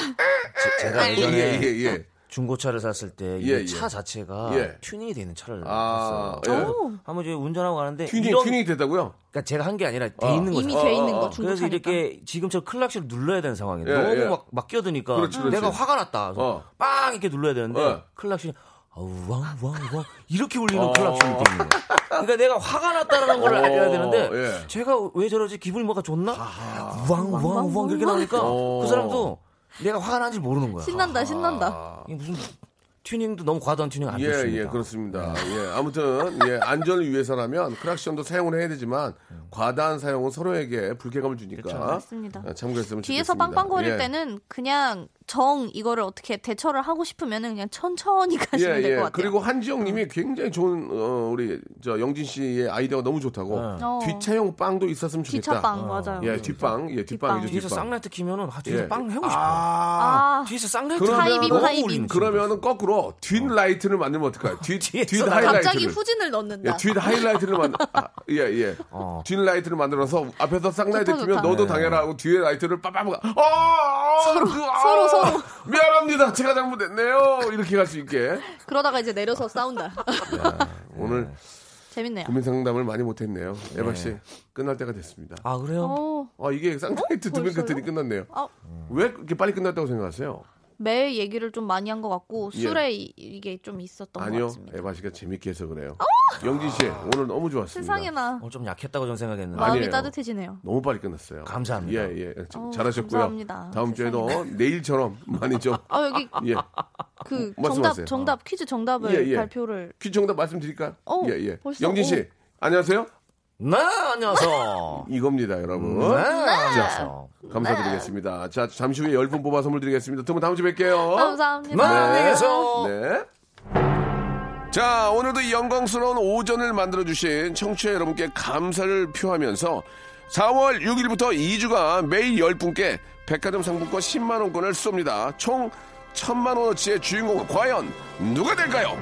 제 가 예, 예전에 예, 예. 중고차를 샀을 때 예, 차 예. 자체가 예. 튜닝이 되어 있는 차를 아, 샀어요. 예. 오, 한번 이제 운전하고 가는데 튜닝, 이런 튜닝이 됐다고요? 그러니까 제가 한 게 아니라 돼 어. 있는 거죠. 이미 어, 돼 어, 있는 어. 거 그래서 중고차니까. 이렇게 지금처럼 클락션을 눌러야 되는 상황이에요. 예, 너무 예. 막, 막 끼어드니까 그렇지, 그렇지. 내가 화가 났다. 그래서 어. 빵 이렇게 눌러야 되는데 어. 클락션이 아우 왕왕왕 이렇게 울리는 어. 클락션이 되는 거예요. 그러니까 내가 화가 났다는 걸 어, 알아야 되는데 예. 제가 왜 저러지 기분이 뭐가 좋나? 왕왕왕 이렇게 나오니까 어. 그 사람도 내가 화가 난지 모르는 거야. 신난다 신난다. 이게 무슨 튜닝도 너무 과도한 튜닝 안 예, 좋습니다. 예, 그렇습니다. 예, 아무튼, 예, 안전을 위해서라면 크락션도 사용을 해야 되지만, 과다한 사용은 서로에게 불쾌감을 주니까. 아, 참고했으면 뒤에서 좋겠습니다. 빵빵거릴 예. 때는 그냥 정 이거를 어떻게 대처를 하고 싶으면은 그냥 천천히 가시면 될것 같아요. 그리고 한지영 님이 굉장히 좋은, 어, 우리, 저, 영진 씨의 아이디어가 너무 좋다고. 어. 뒷차용 빵도 있었으면 좋겠다. 뒷차빵 맞아요. 예, 뒷빵. 예, 뒤에서 뒷빵. 쌍라이트 키면은 아, 뒤에서 예. 빵 해고 싶어. 아, 아, 뒤에서 쌍라이트 하이빔, 하이빔. 그러면은 거꾸로 뒷 라이트를 만들면 어떡할까요? 뒷, 뒤에서 뒷 나가- 하이라이트를. 갑자기 후진을 넣는다. 예, 뒷 하이라이트를 만들, 아, 예, 예. 어. 뒷 라이트를 만들어서 앞에서 쌍라이트 키면 좋다. 너도 당해라 하고 뒤에 라이트를 빠빠빠, 아, 서로, 서로, 서로 미안합니다. 제가 잘못했네요. 이렇게 갈 수 있게. 그러다가 이제 내려서 싸운다. 오늘 재밌네요. 고민 상담을 많이 못했네요. 에바 씨 끝날 때가 됐습니다. 아 그래요? 어, 아 이게 쌍둥이트 두명 벌써요? 끝더니 끝났네요. 아, 왜 이렇게 빨리 끝났다고 생각하세요? 매일 얘기를 좀 많이 한 것 같고 예. 술에 이- 이게 좀 있었던 것 아니요, 같습니다. 에바 씨가 재밌게 해서 그래요. 영진 씨 오늘 너무 좋았습니다. 세상에나 어, 좀 약했다고 저는 생각했는데. 마음이 아니에요. 따뜻해지네요. 너무 빨리 끝났어요. 감사합니다. 예, 예. 자- 어우, 잘하셨고요. 감사합니다. 다음 주에도. 내일처럼 많이 좀, 아 여기 예. 그 말씀하세요. 정답 정답 퀴즈 정답을 예, 예. 발표를 퀴즈 정답 말씀드릴까요? 어, 예, 예. 벌써? 영진 씨, 어. 안녕하세요? 네, 안녕하세요. 이겁니다, 여러분. 네, 안녕하세요. 감사드리겠습니다. 자, 잠시 후에 10분 뽑아 선물 드리겠습니다. 두 분 다음 주에 뵐게요. 감사합니다. 네, 안녕하세요. 네. 자, 오늘도 이 영광스러운 오전을 만들어주신 청취자 여러분께 감사를 표하면서 4월 6일부터 2주간 매일 10분께 백화점 상품권 10만원권을 쏩니다. 총 1000만원어치의 주인공은 과연 누가 될까요?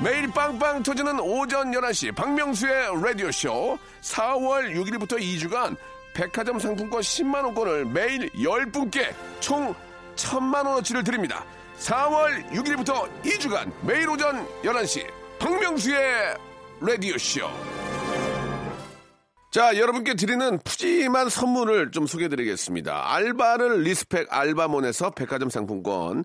매일 빵빵 터지는 오전 11시 박명수의 라디오쇼 4월 6일부터 2주간 백화점 상품권 10만원권을 매일 10분께 총 1000만원어치를 드립니다. 4월 6일부터 2주간 매일 오전 11시 박명수의 라디오쇼 자, 여러분께 드리는 푸짐한 선물을 좀 소개해 드리겠습니다. 알바를 respect 알바몬에서 백화점 상품권,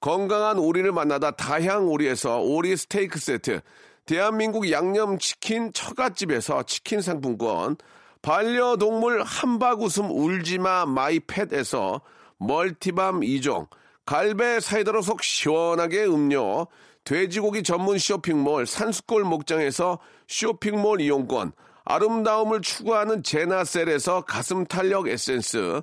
건강한 오리를 만나다 다향 오리에서 오리 스테이크 세트, 대한민국 양념치킨 처갓집에서 치킨 상품권, 반려동물 함박 웃음 울지마 마이팻에서 multi balm 2종, 갈배 사이다로 속 시원하게 음료, 돼지고기 전문 쇼핑몰 산수골 목장에서 쇼핑몰 이용권, 아름다움을 추구하는 제나셀에서 가슴 탄력 에센스,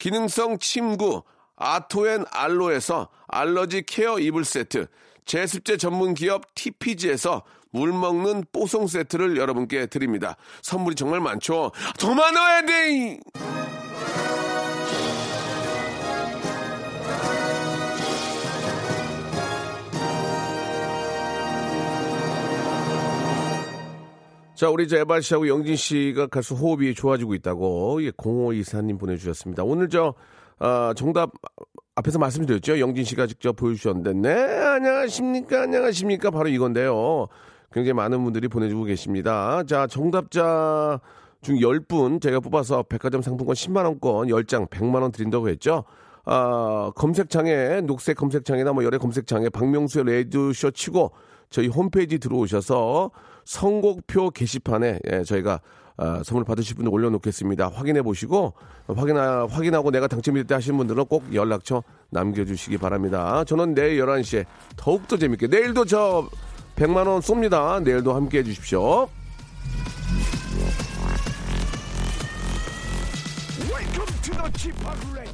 기능성 침구 아토앤 알로에서 알러지 케어 이불 세트, 제습제 전문 기업 TPG에서 물 먹는 뽀송 세트를 여러분께 드립니다. 선물이 정말 많죠? 더 많아야 돼! 자, 우리 저 에바 씨하고 영진 씨가 가수 호흡이 좋아지고 있다고 예, 0524님 보내주셨습니다. 오늘 저 아, 정답 앞에서 말씀드렸죠. 영진 씨가 직접 보여주셨는데, 네, 안녕하십니까, 안녕하십니까, 바로 이건데요. 굉장히 많은 분들이 보내주고 계십니다. 자, 정답자 중 10분 제가 뽑아서 백화점 상품권 10만원권 10장 100만원 드린다고 했죠. 아, 검색창에, 녹색 검색창이나 뭐 여러 검색창에 박명수의 레디쇼 치고 저희 홈페이지 들어오셔서 선곡표 게시판에 예, 저희가 아, 선물 받으실 분들 올려놓겠습니다. 확인해 보시고 확인하, 확인하고 내가 당첨이 됐다 하시는 분들은 꼭 연락처 남겨주시기 바랍니다. 저는 내일 11시에 더욱더 재밌게 내일도 저 100만 원 쏩니다. 내일도 함께 해 주십시오. Welcome to the.